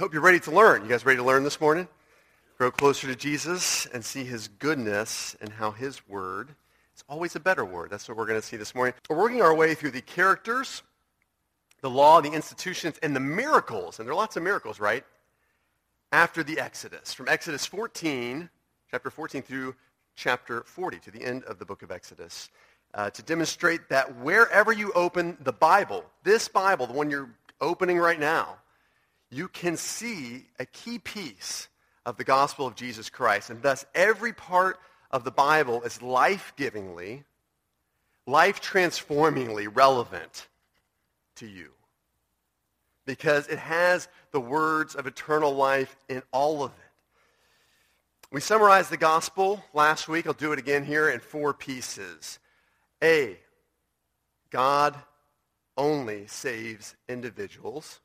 Hope you're ready to learn. You guys ready to learn this morning? Grow closer to Jesus and see his goodness and how his word is always a better word. That's what we're going to see this morning. We're working our way through the characters, the law, the institutions, and the miracles. And there are lots of miracles, right? After the Exodus. From Exodus 14, chapter 14 through chapter 40, to the end of the book of Exodus. Uh, to demonstrate that wherever you open the Bible, this Bible, the one you're opening right now, you can see a key piece of the gospel of Jesus Christ. And thus, every part of the Bible is life-givingly, life-transformingly relevant to you. Because it has the words of eternal life in all of it. We summarized the gospel last week. I'll do it again here in four pieces. A, God only saves individuals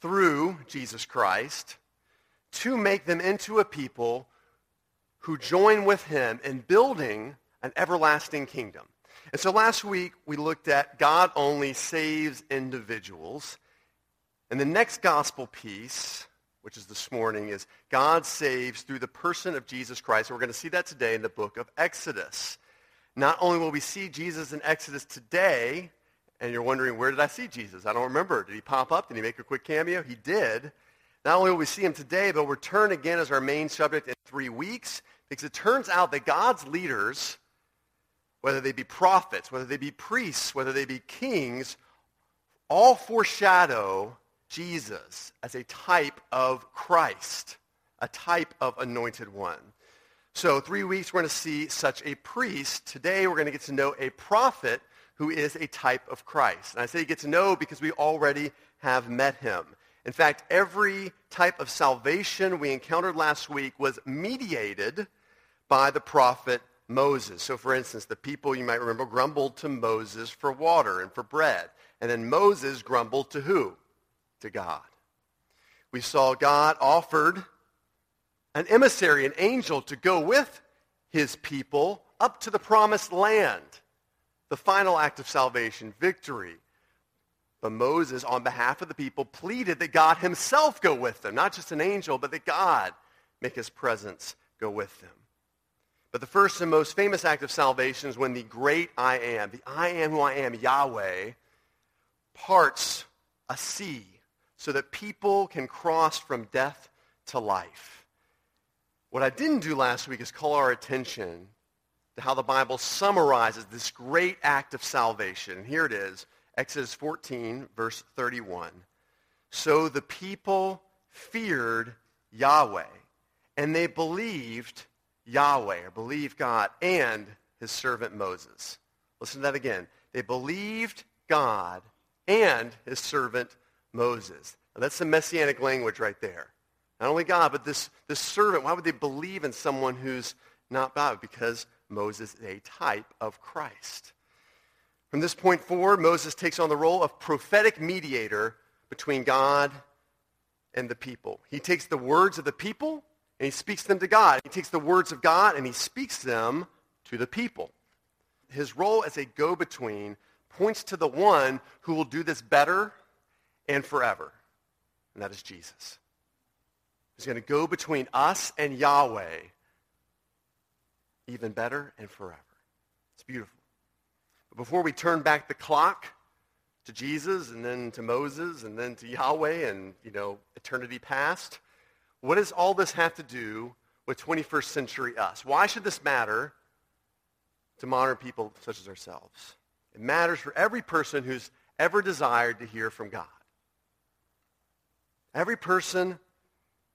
through Jesus Christ to make them into a people who join with him in building an everlasting kingdom. And so last week we looked at God only saves individuals. And the next gospel piece, which is this morning, is God saves through the person of Jesus Christ. We're going to see that today in the book of Exodus. Not only will we see Jesus in Exodus today, and you're wondering, where did I see Jesus? I don't remember. Did he pop up? Did he make a quick cameo? He did. Not only will we see him today, but we'll return again as our main subject in three weeks, because it turns out that God's leaders, whether they be prophets, whether they be priests, whether they be kings, all foreshadow Jesus as a type of Christ, a type of anointed one. So three weeks we're going to see such a priest. Today we're going to get to know a prophet who is a type of Christ. And I say you get to know because we already have met him. In fact, every type of salvation we encountered last week was mediated by the prophet Moses. So for instance, the people, you might remember, grumbled to Moses for water and for bread. And then Moses grumbled to who? To God. We saw God offered an emissary, an angel, to go with his people up to the promised land the final act of salvation, victory. But Moses, on behalf of the people, pleaded that God himself go with them, not just an angel, but that God make his presence go with them. But the first and most famous act of salvation is when the great I am, the I am who I am, Yahweh, parts a sea so that people can cross from death to life. What I didn't do last week is call our attention how the Bible summarizes this great act of salvation. And here it is, Exodus 14, verse 31. So the people feared Yahweh, and they believed Yahweh, or believed God, and his servant Moses. Listen to that again. They believed God and his servant Moses. Now, that's some messianic language right there. Not only God, but this, this servant. Why would they believe in someone who's not God? Because Moses is a type of Christ. From this point forward, Moses takes on the role of prophetic mediator between God and the people. He takes the words of the people and he speaks them to God. He takes the words of God and he speaks them to the people. His role as a go-between points to the one who will do this better and forever, and that is Jesus. He's going to go between us and Yahweh even better and forever. It's beautiful. But before we turn back the clock to Jesus and then to Moses and then to Yahweh and, you know, eternity past, what does all this have to do with 21st century us? Why should this matter to modern people such as ourselves? It matters for every person who's ever desired to hear from God. Every person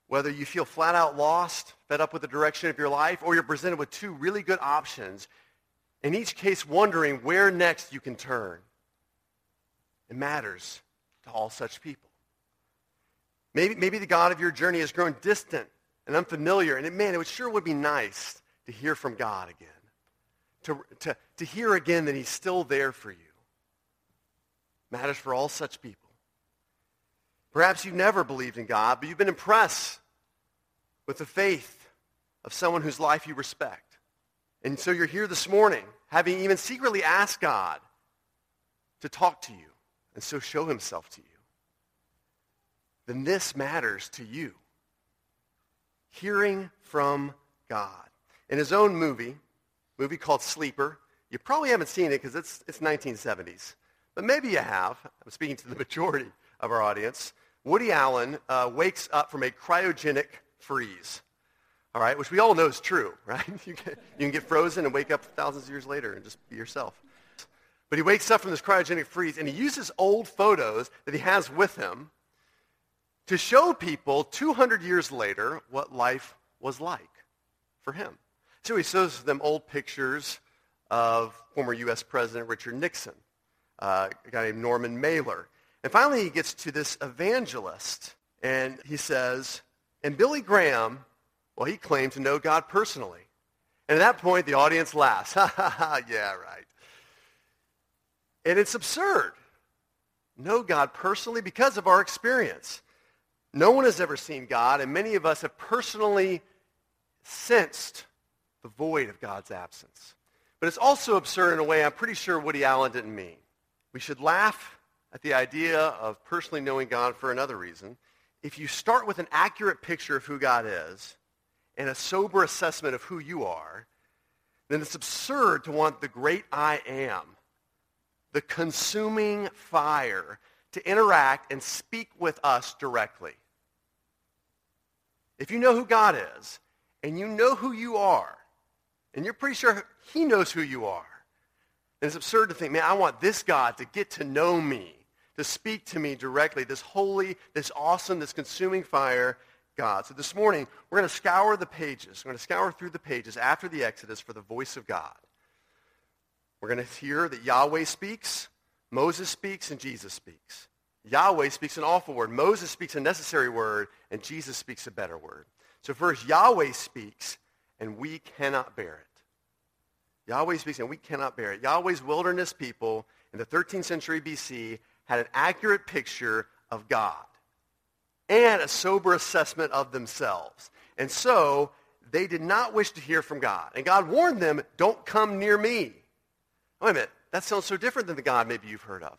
whether you feel flat out lost, fed up with the direction of your life, or you're presented with two really good options, in each case wondering where next you can turn. It matters to all such people. Maybe, maybe the God of your journey has grown distant and unfamiliar, and it, man, it would, sure would be nice to hear from God again, to, to, to hear again that he's still there for you. Matters for all such people. Perhaps you've never believed in God, but you've been impressed with the faith of someone whose life you respect. And so you're here this morning, having even secretly asked God to talk to you and so show himself to you. then this matters to you. Hearing from God. In his own movie, movie called Sleeper, you probably haven't seen it because it's, it's 1970s. But maybe you have. I'm speaking to the majority of our audience. Woody Allen uh, wakes up from a cryogenic freeze, all right, which we all know is true, right? You can, you can get frozen and wake up thousands of years later and just be yourself. But he wakes up from this cryogenic freeze and he uses old photos that he has with him to show people 200 years later what life was like for him. So he shows them old pictures of former U.S. President Richard Nixon, uh, a guy named Norman Mailer. And finally he gets to this evangelist and he says, and Billy Graham, well, he claimed to know God personally. And at that point, the audience laughs. Ha ha ha, yeah, right. And it's absurd. Know God personally because of our experience. No one has ever seen God, and many of us have personally sensed the void of God's absence. But it's also absurd in a way I'm pretty sure Woody Allen didn't mean. We should laugh at the idea of personally knowing God for another reason. If you start with an accurate picture of who God is and a sober assessment of who you are, then it's absurd to want the great I am, the consuming fire, to interact and speak with us directly. If you know who God is, and you know who you are, and you're pretty sure he knows who you are, then it's absurd to think, man, I want this God to get to know me, to speak to me directly, this holy, this awesome, this consuming fire God. So this morning, we're going to scour the pages. We're going to scour through the pages after the Exodus for the voice of God. We're going to hear that Yahweh speaks, Moses speaks, and Jesus speaks. Yahweh speaks an awful word. Moses speaks a necessary word, and Jesus speaks a better word. So first, Yahweh speaks, and we cannot bear it. Yahweh speaks, and we cannot bear it. Yahweh's wilderness people in the 13th century BC had an accurate picture of God and a sober assessment of themselves. And so they did not wish to hear from God. And God warned them, don't come near me. Wait a minute. That sounds so different than the God maybe you've heard of.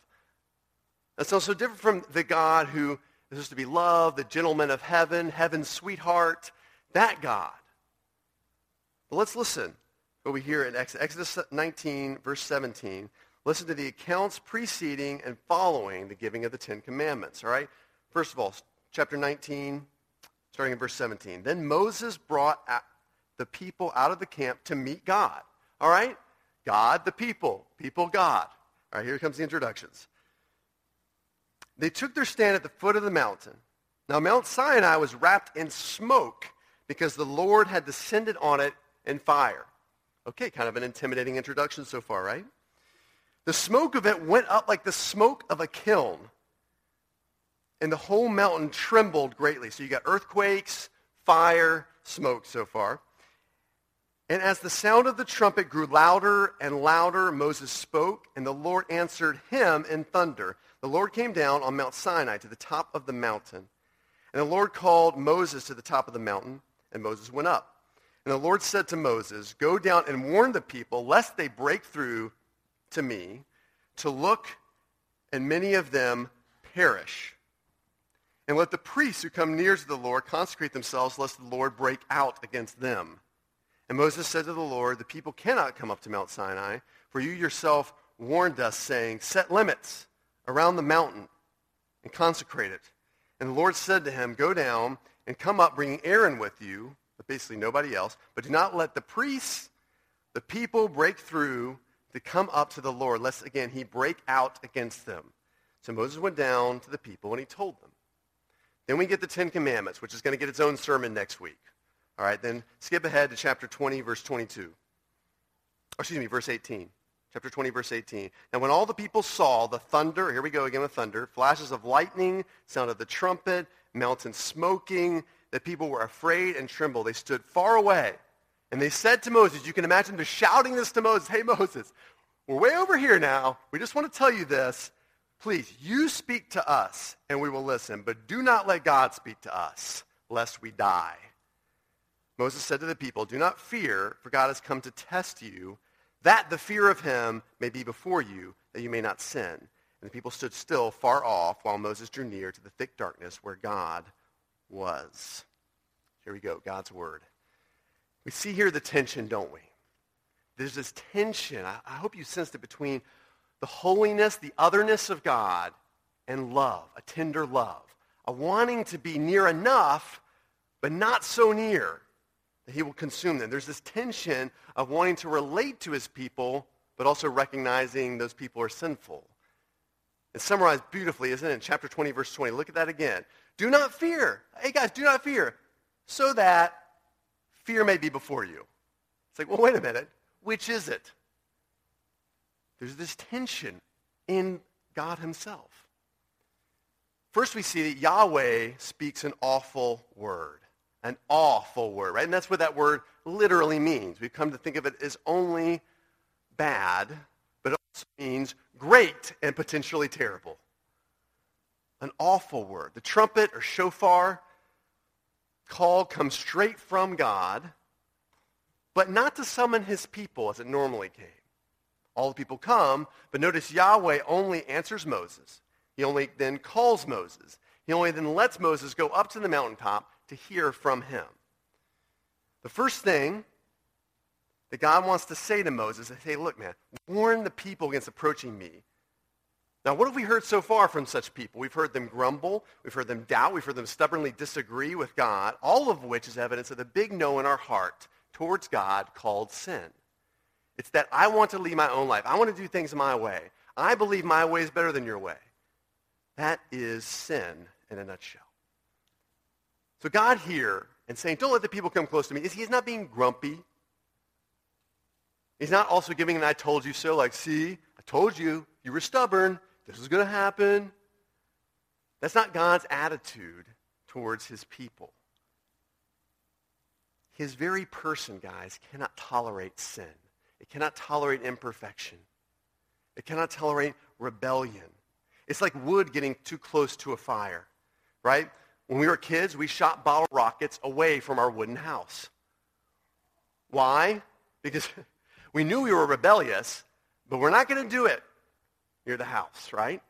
That sounds so different from the God who is supposed to be loved, the gentleman of heaven, heaven's sweetheart, that God. But let's listen what we hear in Exodus 19, verse 17. Listen to the accounts preceding and following the giving of the Ten Commandments, all right? First of all, chapter 19, starting in verse 17. Then Moses brought the people out of the camp to meet God, all right? God, the people, people, God. All right, here comes the introductions. They took their stand at the foot of the mountain. Now, Mount Sinai was wrapped in smoke because the Lord had descended on it in fire. Okay, kind of an intimidating introduction so far, right? The smoke of it went up like the smoke of a kiln, and the whole mountain trembled greatly. So you got earthquakes, fire, smoke so far. And as the sound of the trumpet grew louder and louder, Moses spoke, and the Lord answered him in thunder. The Lord came down on Mount Sinai to the top of the mountain. And the Lord called Moses to the top of the mountain, and Moses went up. And the Lord said to Moses, Go down and warn the people, lest they break through to me, to look, and many of them perish. And let the priests who come near to the Lord consecrate themselves, lest the Lord break out against them. And Moses said to the Lord, The people cannot come up to Mount Sinai, for you yourself warned us, saying, Set limits around the mountain and consecrate it. And the Lord said to him, Go down and come up, bringing Aaron with you, but basically nobody else. But do not let the priests, the people, break through to come up to the Lord, lest again he break out against them. So Moses went down to the people and he told them. Then we get the Ten Commandments, which is going to get its own sermon next week. All right, then skip ahead to chapter 20, verse 22. Or excuse me, verse 18. Chapter 20, verse 18. And when all the people saw the thunder, here we go again with thunder, flashes of lightning, sound of the trumpet, mountain smoking, the people were afraid and trembled. They stood far away. And they said to Moses, you can imagine them shouting this to Moses, hey Moses, we're way over here now. We just want to tell you this. Please, you speak to us and we will listen, but do not let God speak to us, lest we die. Moses said to the people, Do not fear, for God has come to test you, that the fear of him may be before you, that you may not sin. And the people stood still far off while Moses drew near to the thick darkness where God was. Here we go, God's word. We see here the tension, don't we? There's this tension. I, I hope you sensed it between the holiness, the otherness of God, and love, a tender love, a wanting to be near enough, but not so near that he will consume them. There's this tension of wanting to relate to his people, but also recognizing those people are sinful. It's summarized beautifully, isn't it? In chapter 20, verse 20. Look at that again. Do not fear. Hey, guys, do not fear. So that fear may be before you. It's like, well, wait a minute. Which is it? There's this tension in God himself. First, we see that Yahweh speaks an awful word. An awful word, right? And that's what that word literally means. We've come to think of it as only bad, but it also means great and potentially terrible. An awful word. The trumpet or shofar call comes straight from God, but not to summon his people as it normally came. All the people come, but notice Yahweh only answers Moses. He only then calls Moses. He only then lets Moses go up to the mountaintop to hear from him. The first thing that God wants to say to Moses is, hey, look, man, warn the people against approaching me. Now, what have we heard so far from such people? We've heard them grumble. We've heard them doubt. We've heard them stubbornly disagree with God, all of which is evidence of the big no in our heart towards God called sin. It's that I want to lead my own life. I want to do things my way. I believe my way is better than your way. That is sin in a nutshell. So God here and saying, don't let the people come close to me, is he's not being grumpy. He's not also giving an I told you so, like, see, I told you, you were stubborn, this is going to happen. That's not God's attitude towards his people. His very person, guys, cannot tolerate sin. It cannot tolerate imperfection. It cannot tolerate rebellion. It's like wood getting too close to a fire, right? When we were kids, we shot bottle rockets away from our wooden house. Why? Because we knew we were rebellious, but we're not going to do it near the house, right?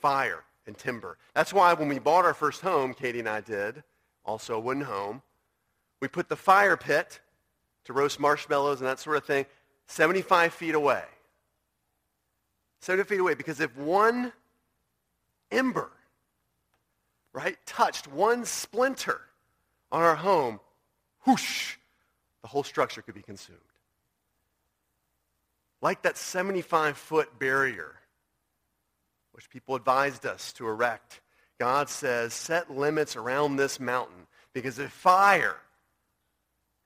Fire and timber. That's why when we bought our first home, Katie and I did, also a wooden home, we put the fire pit to roast marshmallows and that sort of thing 75 feet away. 70 feet away because if one ember, right, touched one splinter on our home, whoosh, the whole structure could be consumed. Like that 75-foot barrier, which people advised us to erect, God says, set limits around this mountain because if fire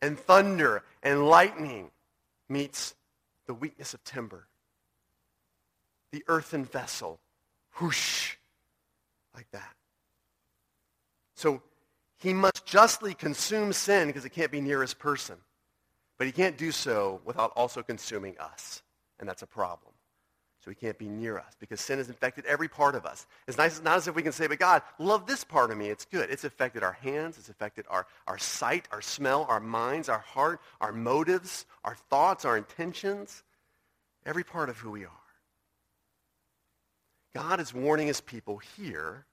and thunder and lightning meets the weakness of timber, the earthen vessel, whoosh, like that. So he must justly consume sin because it can't be near his person. But he can't do so without also consuming us. And that's a problem. So he can't be near us because sin has infected every part of us. It's nice, not as if we can say, but God, love this part of me. It's good. It's affected our hands. It's affected our, our sight, our smell, our minds, our heart, our motives, our thoughts, our intentions, every part of who we are. God is warning his people here,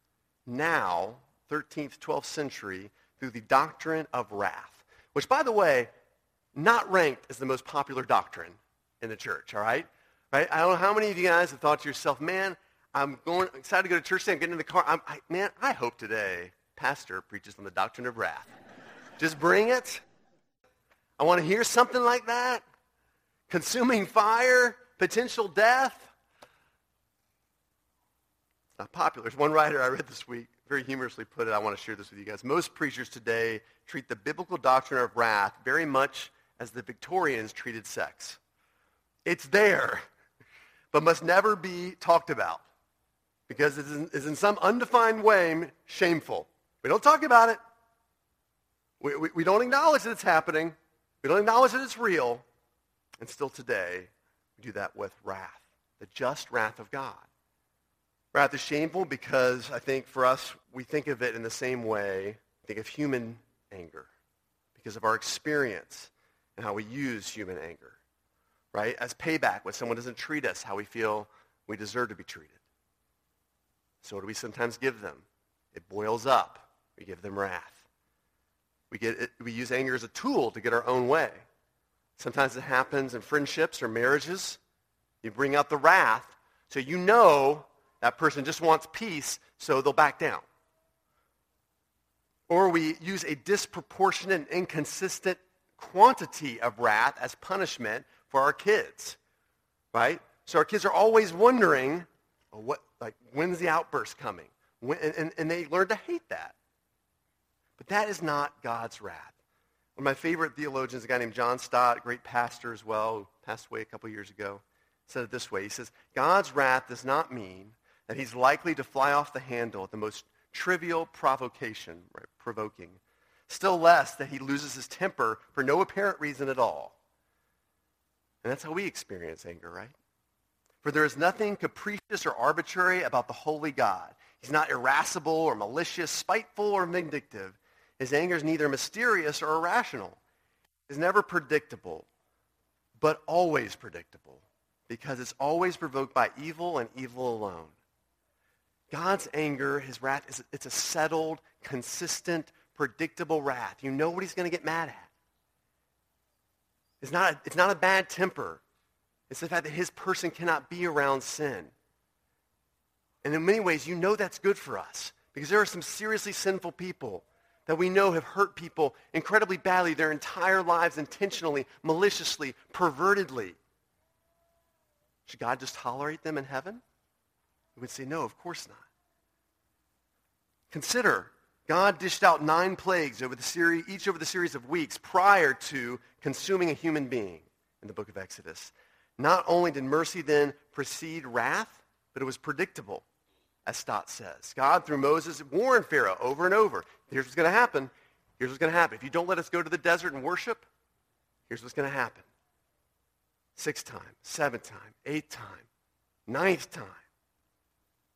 now, 13th, 12th century, through the doctrine of wrath, which, by the way, not ranked as the most popular doctrine in the church, all right? Right? I don't know how many of you guys have thought to yourself, man, I'm going excited to go to church today. I'm getting in the car. I'm, I, man, I hope today pastor preaches on the doctrine of wrath. Just bring it. I want to hear something like that. Consuming fire, potential death It's not popular. There's one writer I read this week, very humorously put it. I want to share this with you guys. Most preachers today treat the biblical doctrine of wrath very much as the Victorians treated sex. It's there, but must never be talked about because it is in some undefined way shameful. We don't talk about it. We, we, we don't acknowledge that it's happening. We don't acknowledge that it's real. And still today, we do that with wrath, the just wrath of God. Wrath is shameful because I think for us, we think of it in the same way, think of human anger because of our experience and how we use human anger, right? As payback when someone doesn't treat us how we feel we deserve to be treated. So what do we sometimes give them? It boils up. We give them wrath. We, get we use anger as a tool to get our own way. Sometimes it happens in friendships or marriages. You bring out the wrath so you know that person just wants peace, so they'll back down. Or we use a disproportionate and inconsistent quantity of wrath as punishment for our kids, right? So our kids are always wondering, oh, what, like, when's the outburst coming? When, and, and they learn to hate that. But that is not God's wrath. One of my favorite theologians, a guy named John Stott, great pastor as well, who passed away a couple years ago, said it this way. He says, God's wrath does not mean that he's likely to fly off the handle at the most trivial provocation, right, provoking. Still less that he loses his temper for no apparent reason at all. And that's how we experience anger, right? For there is nothing capricious or arbitrary about the holy God. He's not irascible or malicious, spiteful or vindictive. His anger is neither mysterious or irrational. It's never predictable, but always predictable because it's always provoked by evil and evil alone. God's anger, his wrath, it's a settled, consistent, predictable wrath. You know what he's going to get mad at. It's not, a, it's not a bad temper. It's the fact that his person cannot be around sin. And in many ways, you know that's good for us because there are some seriously sinful people that we know have hurt people incredibly badly their entire lives intentionally, maliciously, pervertedly. Should God just tolerate them in heaven? We would say, no, of course not. Consider, God dished out nine plagues over the series, each over the series of weeks prior to consuming a human being in the book of Exodus. Not only did mercy then precede wrath, but it was predictable, as Stott says. God, through Moses, warned Pharaoh over and over. Here's what's going to happen. Here's what's going to happen. If you don't let us go to the desert and worship, here's what's going to happen. Sixth time, seventh time, eighth time, ninth time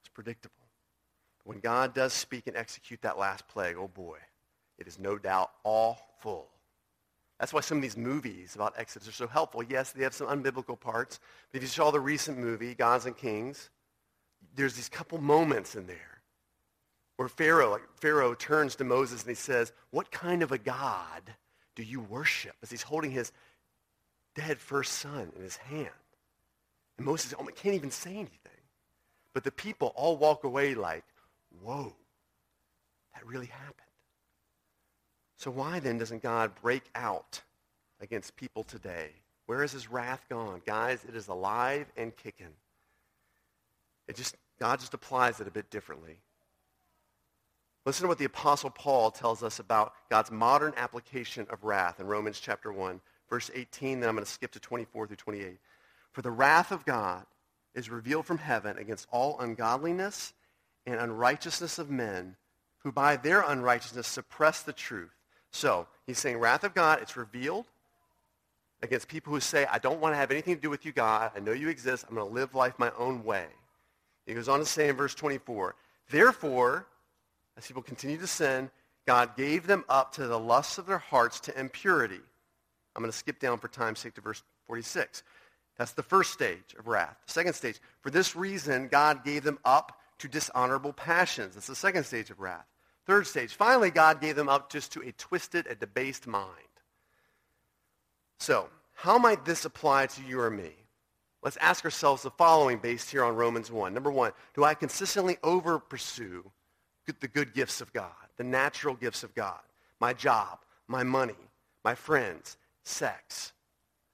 It's predictable. When God does speak and execute that last plague, oh boy, it is no doubt awful. That's why some of these movies about Exodus are so helpful. Yes, they have some unbiblical parts, but if you saw the recent movie, Gods and Kings, there's these couple moments in there where Pharaoh, like Pharaoh turns to Moses and he says, what kind of a God do you worship? As he's holding his dead first son in his hand. And Moses oh, can't even say anything. But the people all walk away like, whoa, that really happened. So why then doesn't God break out against people today? Where is his wrath gone? Guys, it is alive and kicking. It just, God just applies it a bit differently. Listen to what the Apostle Paul tells us about God's modern application of wrath in Romans chapter 1, verse 18. Then I'm going to skip to 24 through 28. For the wrath of God is revealed from heaven against all ungodliness and unrighteousness of men who by their unrighteousness suppress the truth. So he's saying wrath of God, it's revealed against people who say, I don't want to have anything to do with you, God. I know you exist. I'm going to live life my own way. He goes on to say in verse 24, Therefore, as people continue to sin, God gave them up to the lusts of their hearts to impurity. I'm going to skip down for time's sake to verse 46. That's the first stage of wrath. The second stage, for this reason, God gave them up to dishonorable passions. That's the second stage of wrath. Third stage, finally, God gave them up just to a twisted a debased mind. So, how might this apply to you or me? Let's ask ourselves the following based here on Romans 1. Number one, do I consistently over pursue the good gifts of God, the natural gifts of God? My job, my money, my friends, sex,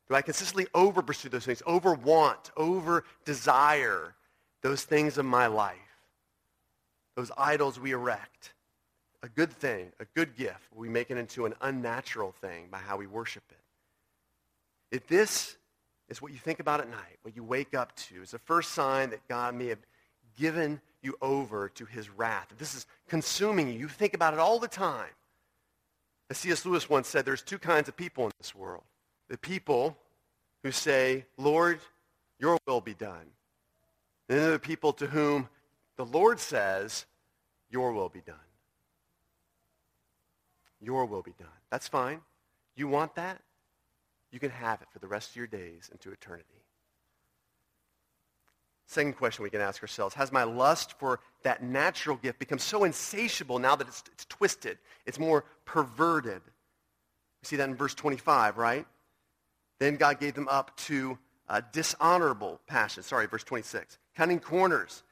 do I consistently over pursue those things, over want, over desire those things of my life? Those idols we erect. A good thing, a good gift, we make it into an unnatural thing by how we worship it. If this is what you think about at night, what you wake up to, is the first sign that God may have given you over to his wrath. If this is consuming you, you think about it all the time. As C.S. Lewis once said, there's two kinds of people in this world the people who say, Lord, your will be done. And then the people to whom the Lord says, your will be done. Your will be done. That's fine. You want that? You can have it for the rest of your days into eternity. Second question we can ask ourselves, has my lust for that natural gift become so insatiable now that it's, it's twisted? It's more perverted. We see that in verse 25, right? Then God gave them up to uh, dishonorable passions. Sorry, verse 26. Cutting corners,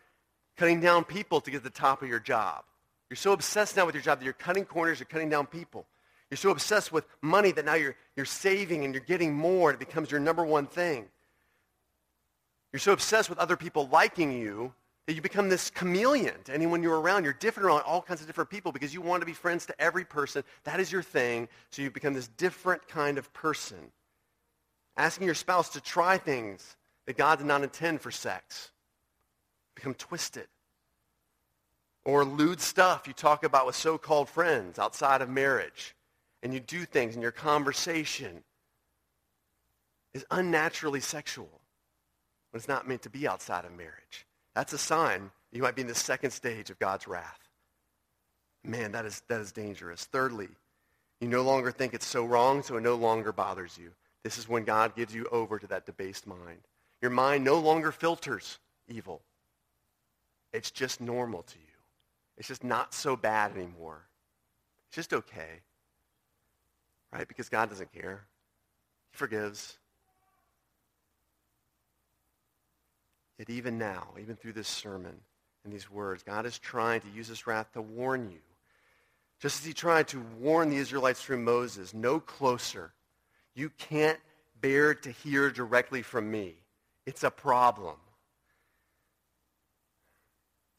cutting down people to get to the top of your job. You're so obsessed now with your job that you're cutting corners, you're cutting down people. You're so obsessed with money that now you're, you're saving and you're getting more and it becomes your number one thing. You're so obsessed with other people liking you that you become this chameleon to anyone you're around. You're different around all kinds of different people because you want to be friends to every person. That is your thing. So you become this different kind of person. Asking your spouse to try things that God did not intend for sex. Become twisted. Or lewd stuff you talk about with so-called friends outside of marriage. And you do things in your conversation is unnaturally sexual when it's not meant to be outside of marriage. That's a sign you might be in the second stage of God's wrath. Man, that is, that is dangerous. Thirdly, you no longer think it's so wrong, so it no longer bothers you. This is when God gives you over to that debased mind. Your mind no longer filters evil. It's just normal to you. It's just not so bad anymore. It's just okay. Right? Because God doesn't care. He forgives. Yet even now, even through this sermon and these words, God is trying to use this wrath to warn you. Just as he tried to warn the Israelites through Moses, no closer. You can't bear to hear directly from me. It's a problem.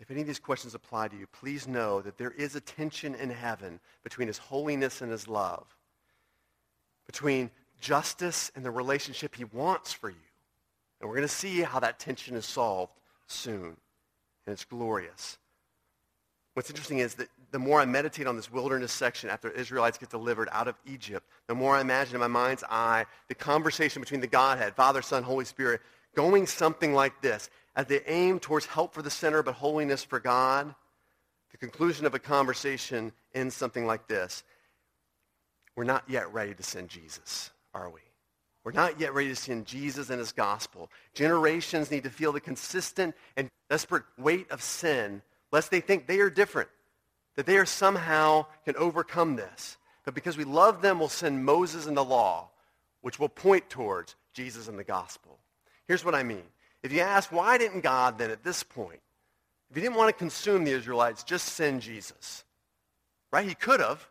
If any of these questions apply to you, please know that there is a tension in heaven between his holiness and his love, between justice and the relationship he wants for you. And we're going to see how that tension is solved soon. And it's glorious. What's interesting is that the more I meditate on this wilderness section after Israelites get delivered out of Egypt, the more I imagine in my mind's eye the conversation between the Godhead, Father, Son, Holy Spirit, going something like this. As they aim towards help for the sinner but holiness for God, the conclusion of a conversation ends something like this. We're not yet ready to send Jesus, are we? We're not yet ready to send Jesus and his gospel. Generations need to feel the consistent and desperate weight of sin, lest they think they are different, that they are somehow can overcome this. But because we love them, we'll send Moses and the law, which will point towards Jesus and the gospel. Here's what I mean. If you ask, why didn't God then at this point, if he didn't want to consume the Israelites, just send Jesus? Right? He could have.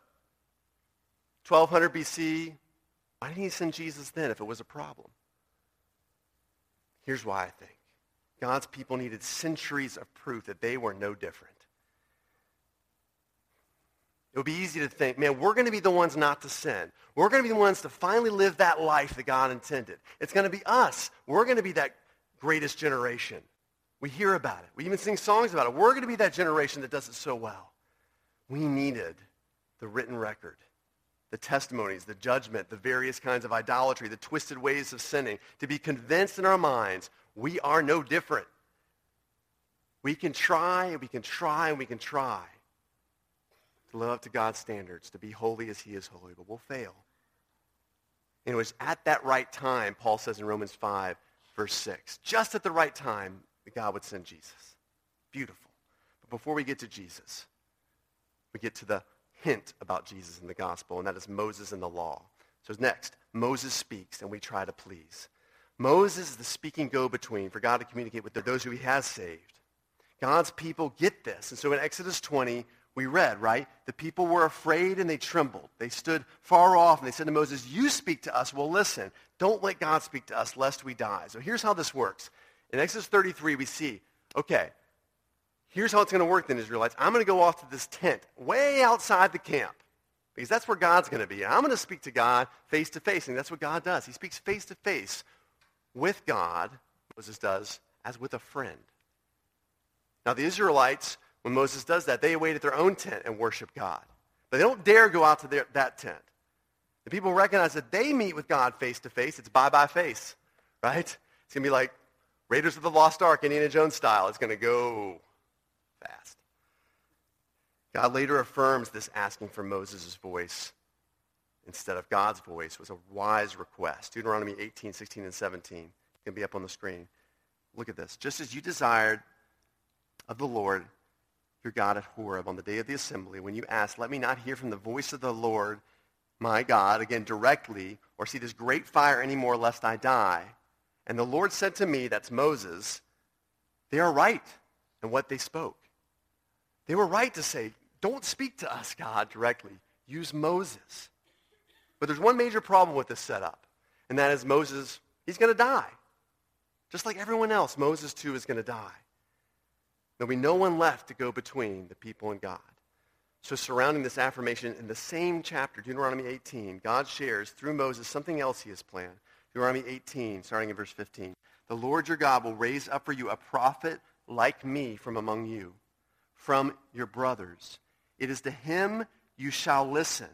1200 BC, why didn't he send Jesus then if it was a problem? Here's why I think. God's people needed centuries of proof that they were no different. It would be easy to think, man, we're going to be the ones not to sin. We're going to be the ones to finally live that life that God intended. It's going to be us. We're going to be that greatest generation. We hear about it. We even sing songs about it. We're going to be that generation that does it so well. We needed the written record the testimonies, the judgment, the various kinds of idolatry, the twisted ways of sinning, to be convinced in our minds we are no different. We can try and we can try and we can try to live up to God's standards, to be holy as he is holy, but we'll fail. And it was at that right time, Paul says in Romans 5, verse 6, just at the right time God would send Jesus. Beautiful. But before we get to Jesus, we get to the hint about Jesus in the gospel, and that is Moses and the law. So next, Moses speaks, and we try to please. Moses is the speaking go-between for God to communicate with those who he has saved. God's people get this. And so in Exodus 20, we read, right? The people were afraid and they trembled. They stood far off and they said to Moses, you speak to us, we'll listen. Don't let God speak to us lest we die. So here's how this works. In Exodus 33, we see, okay, here's how it's going to work then, Israelites. I'm going to go off to this tent way outside the camp because that's where God's going to be. I'm going to speak to God face to face, and that's what God does. He speaks face to face with God, Moses does, as with a friend. Now, the Israelites, when Moses does that, they wait at their own tent and worship God. But they don't dare go out to their, that tent. The people recognize that they meet with God face to face. It's bye-bye face, right? It's going to be like Raiders of the Lost Ark, Indiana Jones style. It's going to go fast. God later affirms this asking for Moses' voice instead of God's voice was a wise request. Deuteronomy 18, 16, and 17 can be up on the screen. Look at this. Just as you desired of the Lord your God at Horeb on the day of the assembly, when you asked, let me not hear from the voice of the Lord my God, again directly, or see this great fire anymore, lest I die. And the Lord said to me, that's Moses, they are right in what they spoke. They were right to say, don't speak to us, God, directly. Use Moses. But there's one major problem with this setup, and that is Moses, he's going to die. Just like everyone else, Moses too is going to die. There'll be no one left to go between the people and God. So surrounding this affirmation in the same chapter, Deuteronomy 18, God shares through Moses something else he has planned. Deuteronomy 18, starting in verse 15. The Lord your God will raise up for you a prophet like me from among you, from your brothers. It is to him you shall listen.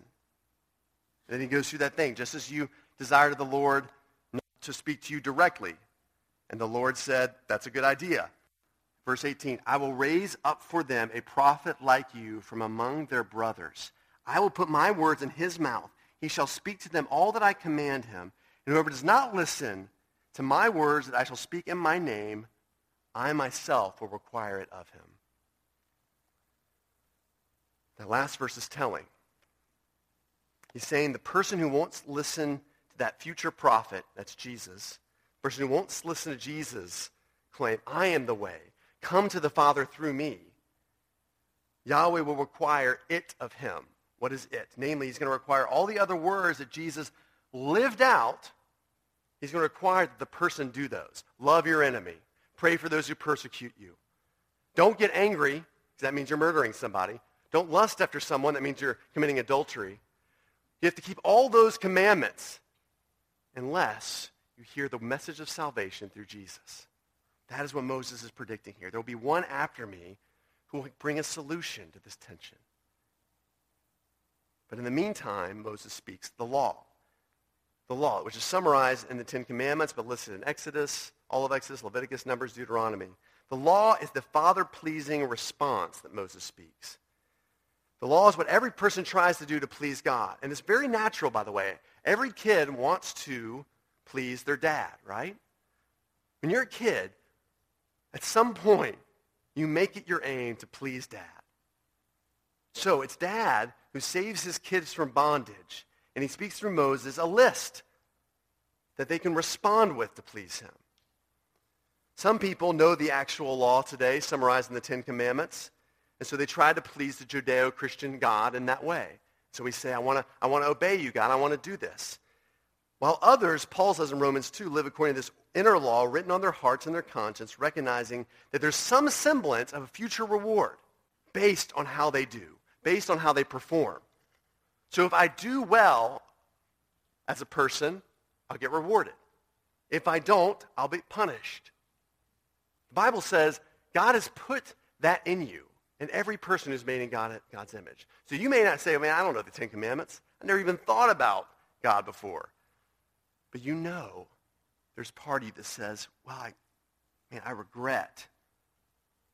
And then he goes through that thing. Just as you desired the Lord to speak to you directly, and the Lord said, that's a good idea. Verse 18, I will raise up for them a prophet like you from among their brothers. I will put my words in his mouth. He shall speak to them all that I command him. And whoever does not listen to my words that I shall speak in my name, I myself will require it of him. The last verse is telling. He's saying the person who won't listen to that future prophet, that's Jesus, person who won't listen to Jesus claim, I am the way. Come to the Father through me. Yahweh will require it of him. What is it? Namely, he's going to require all the other words that Jesus lived out. He's going to require that the person do those. Love your enemy. Pray for those who persecute you. Don't get angry, because that means you're murdering somebody. Don't lust after someone, that means you're committing adultery. You have to keep all those commandments unless you hear the message of salvation through Jesus. That is what Moses is predicting here. There will be one after me who will bring a solution to this tension. But in the meantime, Moses speaks the law. The law, which is summarized in the Ten Commandments, but listed in Exodus, all of Exodus, Leviticus, Numbers, Deuteronomy. The law is the father-pleasing response that Moses speaks. The law is what every person tries to do to please God. And it's very natural, by the way. Every kid wants to please their dad, right? When you're a kid, at some point, you make it your aim to please dad. So it's dad who saves his kids from bondage, and he speaks through Moses a list that they can respond with to please him. Some people know the actual law today, summarized in the Ten Commandments, and so they try to please the Judeo-Christian God in that way. So we say, I want to I want to obey you, God. I want to do this. While others, Paul says in Romans 2, live according to this inner law written on their hearts and their conscience, recognizing that there's some semblance of a future reward based on how they do, based on how they perform. So if I do well as a person, I'll get rewarded. If I don't, I'll be punished. The Bible says God has put that in you, and every person who's made in God, God's image. So you may not say, oh, man, I don't know the Ten Commandments. I never even thought about God before. But you know there's part of you that says, well, I, man, I regret.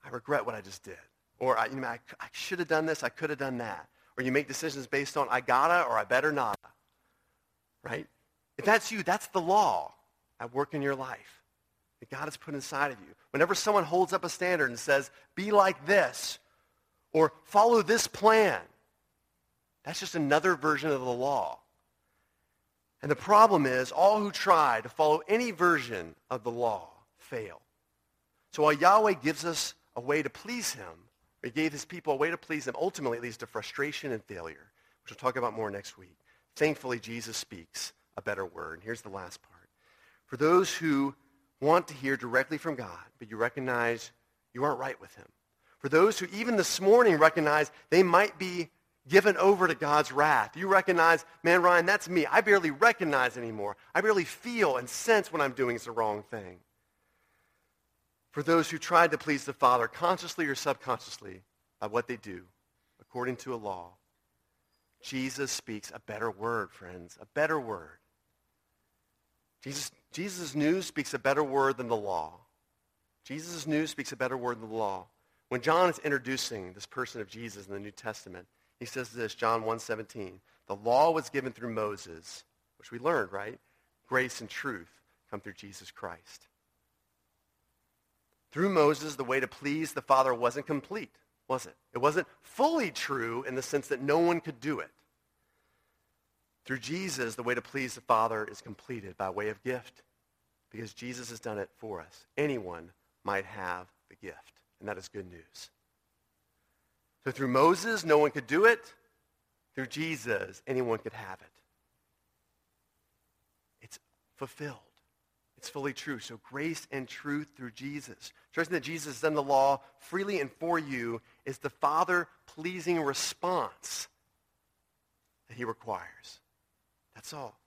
I regret what I just did. Or, I, you know, I, I should have done this. I could have done that. Or you make decisions based on I gotta or I better not. Right? If that's you, that's the law at work in your life that God has put inside of you. Whenever someone holds up a standard and says, be like this, or follow this plan, that's just another version of the law. And the problem is all who try to follow any version of the law fail. So while Yahweh gives us a way to please him, he gave his people a way to please him, ultimately it leads to frustration and failure, which we'll talk about more next week. Thankfully, Jesus speaks a better word. Here's the last part. For those who want to hear directly from God, but you recognize you aren't right with him. For those who even this morning recognize they might be given over to God's wrath. You recognize, man, Ryan, that's me. I barely recognize anymore. I barely feel and sense when I'm doing the wrong thing. For those who tried to please the Father, consciously or subconsciously, by what they do, according to a law, Jesus speaks a better word, friends, a better word. Jesus, Jesus' news speaks a better word than the law. Jesus' news speaks a better word than the law. When John is introducing this person of Jesus in the New Testament, he says this, John 1.17, the law was given through Moses, which we learned, right? Grace and truth come through Jesus Christ. Through Moses, the way to please the Father wasn't complete, was it? It wasn't fully true in the sense that no one could do it. Through Jesus, the way to please the Father is completed by way of gift because Jesus has done it for us. Anyone might have the gift, and that is good news. So through Moses, no one could do it. Through Jesus, anyone could have it. It's fulfilled. It's fully true. So grace and truth through Jesus. Trusting that Jesus has done the law freely and for you is the Father-pleasing response that he requires. That's all.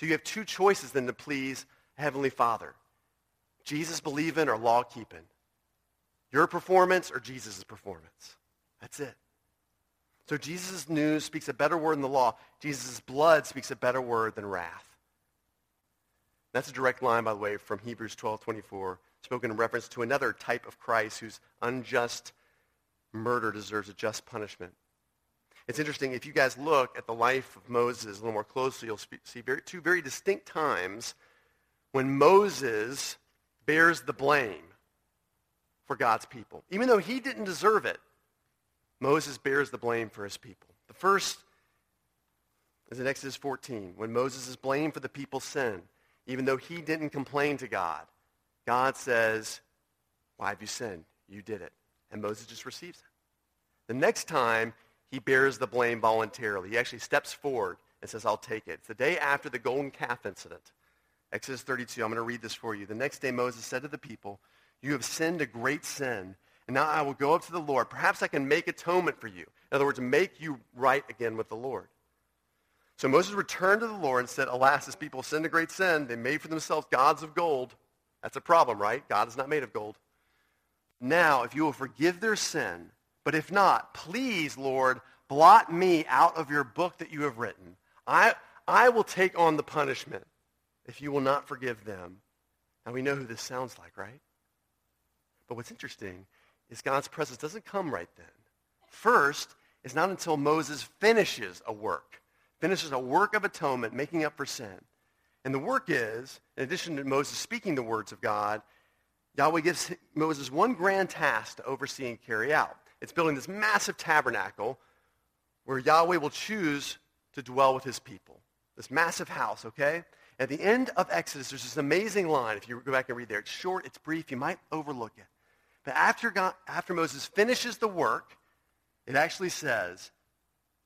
So you have two choices then to please Heavenly Father. Jesus believing or law keeping. Your performance or Jesus' performance. That's it. So Jesus' news speaks a better word than the law. Jesus' blood speaks a better word than wrath. That's a direct line, by the way, from Hebrews 12, 24, spoken in reference to another type of Christ whose unjust murder deserves a just punishment. It's interesting, if you guys look at the life of Moses a little more closely, you'll see very, two very distinct times when Moses bears the blame for God's people. Even though he didn't deserve it, Moses bears the blame for his people. The first is in Exodus 14, when Moses is blamed for the people's sin, even though he didn't complain to God. God says, why have you sinned? You did it. And Moses just receives it. The next time, he bears the blame voluntarily. He actually steps forward and says, I'll take it. It's the day after the golden calf incident. Exodus 32, I'm going to read this for you. The next day Moses said to the people, you have sinned a great sin, and now I will go up to the Lord. Perhaps I can make atonement for you. In other words, make you right again with the Lord. So Moses returned to the Lord and said, Alas, this people sinned a great sin. They made for themselves gods of gold. That's a problem, right? God is not made of gold. Now, if you will forgive their sin, but if not, please, Lord, blot me out of your book that you have written. I, I will take on the punishment if you will not forgive them. Now we know who this sounds like, right? But what's interesting is God's presence doesn't come right then. First, it's not until Moses finishes a work, finishes a work of atonement, making up for sin. And the work is, in addition to Moses speaking the words of God, Yahweh gives Moses one grand task to oversee and carry out. It's building this massive tabernacle where Yahweh will choose to dwell with his people. This massive house, okay? At the end of Exodus, there's this amazing line. If you go back and read there, it's short, it's brief, you might overlook it. But after, God, after Moses finishes the work, it actually says,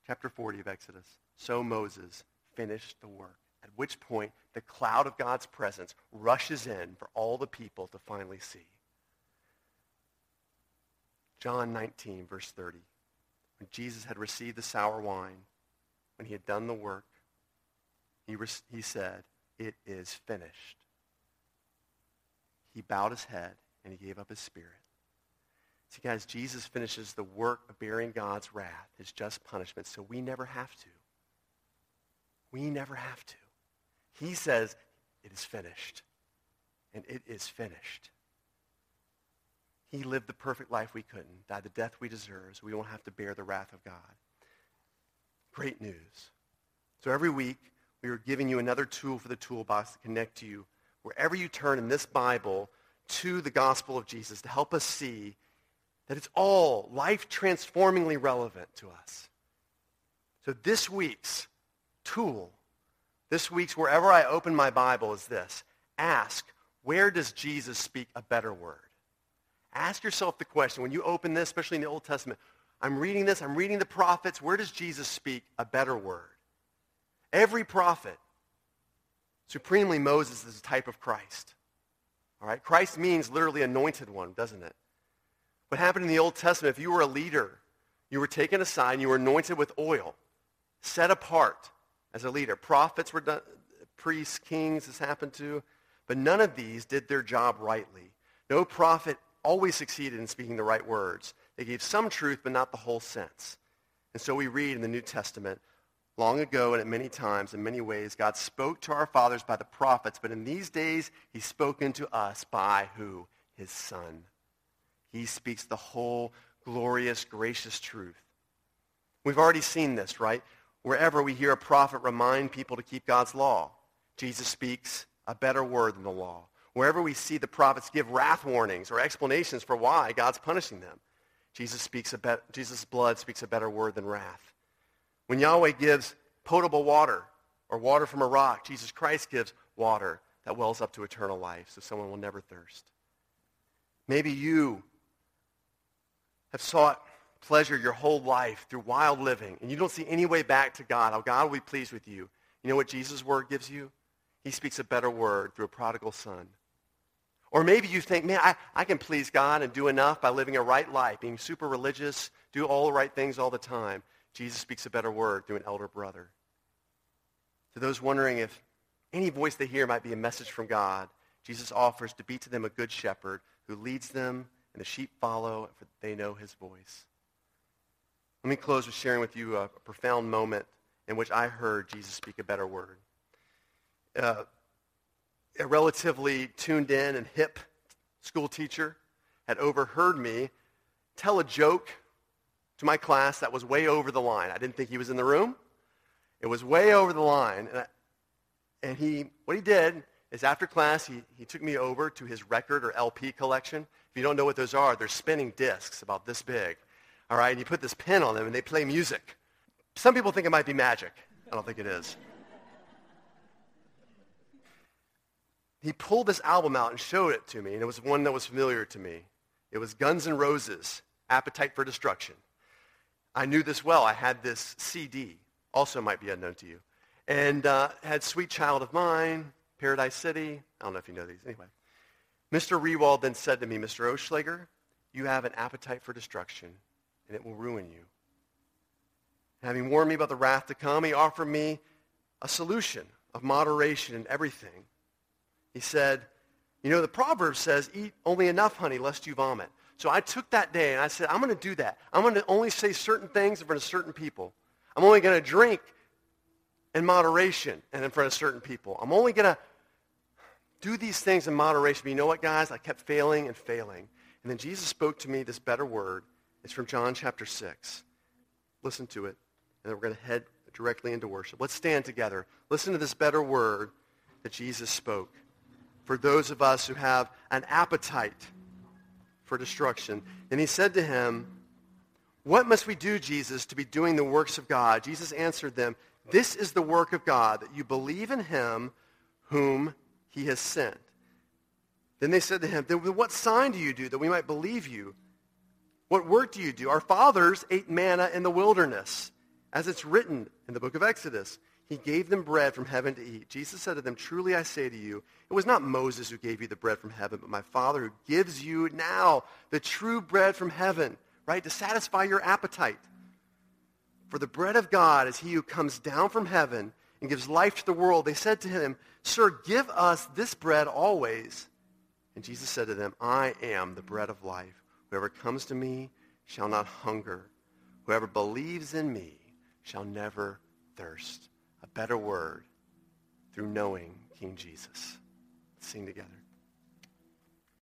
chapter 40 of Exodus, so Moses finished the work, at which point the cloud of God's presence rushes in for all the people to finally see. John 19, verse 30. When Jesus had received the sour wine, when he had done the work, he, re- he said, it is finished. He bowed his head and he gave up his spirit. See, guys, Jesus finishes the work of bearing God's wrath, his just punishment, so we never have to. We never have to. He says, it is finished. And it is finished. He lived the perfect life we couldn't, died the death we deserve, so we won't have to bear the wrath of God. Great news. So every week, we are giving you another tool for the toolbox to connect you wherever you turn in this Bible to the gospel of Jesus to help us see that it's all life-transformingly relevant to us. So this week's tool, this week's wherever I open my Bible is this. Ask, where does Jesus speak a better word? Ask yourself the question, when you open this, especially in the Old Testament, I'm reading this, I'm reading the prophets, where does Jesus speak a better word? Every prophet, supremely Moses is a type of Christ. All right? Christ means literally anointed one, doesn't it? What happened in the Old Testament, if you were a leader, you were taken aside and you were anointed with oil, set apart as a leader. Prophets were done, priests, kings, this happened to. But none of these did their job rightly. No prophet always succeeded in speaking the right words. They gave some truth, but not the whole sense. And so we read in the New Testament, long ago and at many times, in many ways, God spoke to our fathers by the prophets, but in these days, he's spoken to us by who? His Son. He speaks the whole glorious, gracious truth. We've already seen this, right? Wherever we hear a prophet remind people to keep God's law, Jesus speaks a better word than the law. Wherever we see the prophets give wrath warnings or explanations for why God's punishing them, Jesus speaks a be- Jesus' blood speaks a better word than wrath. When Yahweh gives potable water or water from a rock, Jesus Christ gives water that wells up to eternal life so someone will never thirst. Maybe you have sought pleasure your whole life through wild living and you don't see any way back to God, how God will be pleased with you. You know what Jesus' word gives you? He speaks a better word through a prodigal son. Or maybe you think, man, I, I can please God and do enough by living a right life, being super religious, do all the right things all the time. Jesus speaks a better word through an elder brother. To those wondering if any voice they hear might be a message from God, Jesus offers to be to them a good shepherd who leads them, and the sheep follow, for they know his voice. Let me close with sharing with you a, profound moment in which I heard Jesus speak a better word. Uh, a relatively tuned in and hip school teacher had overheard me tell a joke to my class that was way over the line. I didn't think he was in the room. It was way over the line. And, I, and he, what he did is after class, he, he took me over to his record or LP collection. If you don't know what those are, they're spinning discs about this big. All right, and you put this pin on them and they play music. Some people think it might be magic. I don't think it is. he pulled this album out and showed it to me, and it was one that was familiar to me. It was Guns N' Roses, Appetite for Destruction. I knew this well. I had this CD, also might be unknown to you, and uh, had Sweet Child of Mine, Paradise City. I don't know if you know these. Anyway, Mr. Rewald then said to me, Mr. Oschlager, you have an appetite for destruction, and it will ruin you. Having warned me about the wrath to come, he offered me a solution of moderation in everything he said, you know, the proverb says, eat only enough honey lest you vomit. So I took that day and I said, I'm going to do that. I'm going to only say certain things in front of certain people. I'm only going to drink in moderation and in front of certain people. I'm only going to do these things in moderation. But you know what, guys? I kept failing and failing. And then Jesus spoke to me this better word. It's from John chapter 6. Listen to it. And then we're going to head directly into worship. Let's stand together. Listen to this better word that Jesus spoke for those of us who have an appetite for destruction. And he said to him, What must we do, Jesus, to be doing the works of God? Jesus answered them, This is the work of God, that you believe in him whom he has sent. Then they said to him, Then what sign do you do that we might believe you? What work do you do? Our fathers ate manna in the wilderness, as it's written in the book of Exodus. He gave them bread from heaven to eat. Jesus said to them, Truly I say to you, it was not Moses who gave you the bread from heaven, but my Father who gives you now the true bread from heaven, right, to satisfy your appetite. For the bread of God is he who comes down from heaven and gives life to the world. They said to him, Sir, give us this bread always. And Jesus said to them, I am the bread of life. Whoever comes to me shall not hunger. Whoever believes in me shall never thirst a better word through knowing King Jesus. Let's sing together.